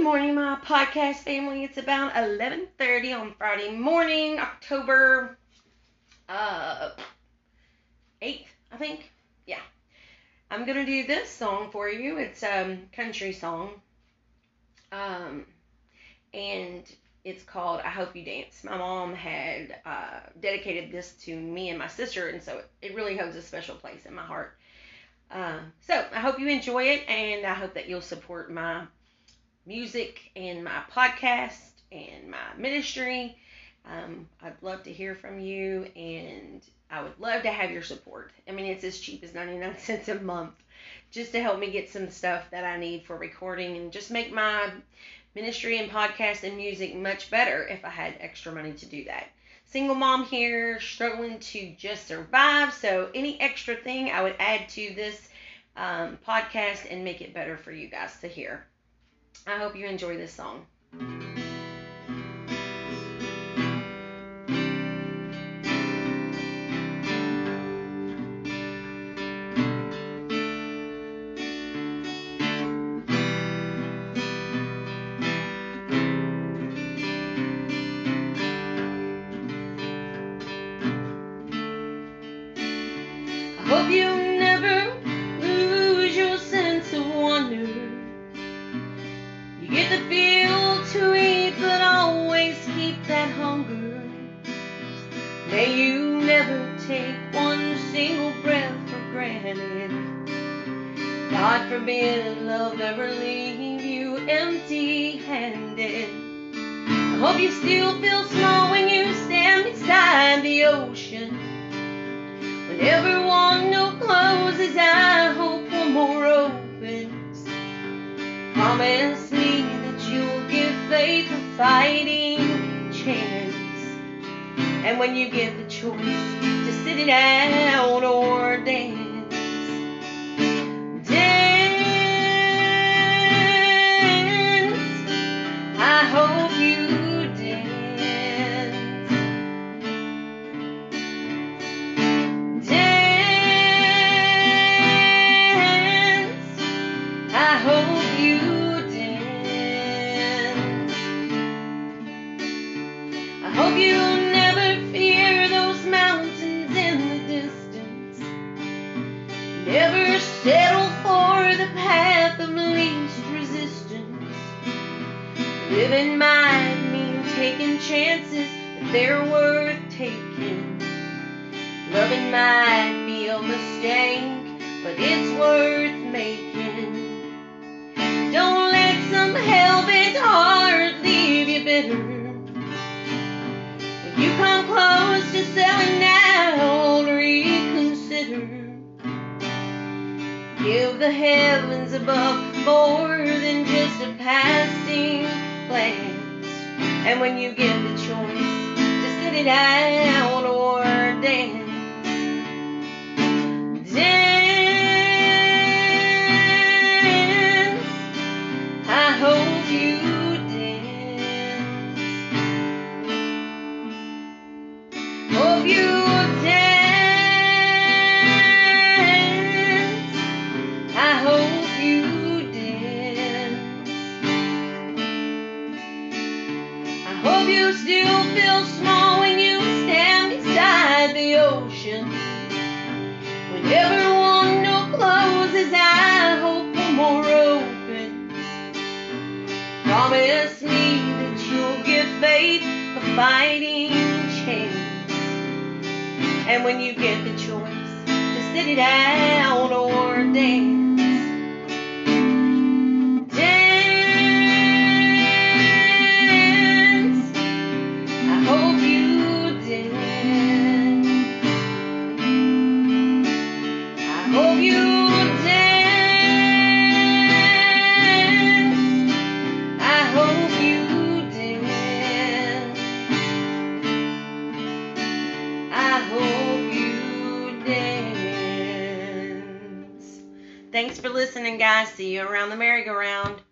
Good morning, my podcast family. It's about 11:30 on Friday morning, October uh 8th, I think. Yeah. I'm going to do this song for you. It's a um, country song. Um and it's called I Hope You Dance. My mom had uh, dedicated this to me and my sister, and so it really holds a special place in my heart. Uh, so I hope you enjoy it, and I hope that you'll support my music and my podcast and my ministry. Um, I'd love to hear from you, and I would love to have your support. I mean, it's as cheap as 99 cents a month just to help me get some stuff that I need for recording and just make my ministry and podcast and music much better if I had extra money to do that. Single mom here, struggling to just survive. So, any extra thing I would add to this um, podcast and make it better for you guys to hear. I hope you enjoy this song. May you never take one single breath for granted. God forbid love ever leave you empty handed. I hope you still feel small when you stand beside the ocean. When everyone no closes, I hope one more opens. Promise me that you'll give faith a fighting chance. And when you get the choice to sit it out or dance. Living might mean taking chances if they're worth taking. Loving might be a mistake, but it's worth making. Above more than just a passing plans. And when you get the choice to sit it out you still feel small when you stand beside the ocean. When everyone no closes, I hope more opens. Promise me that you'll give faith a fighting chance. And when you get the choice to sit it out or. Dance. Thanks for listening, guys. See you around the merry-go-round.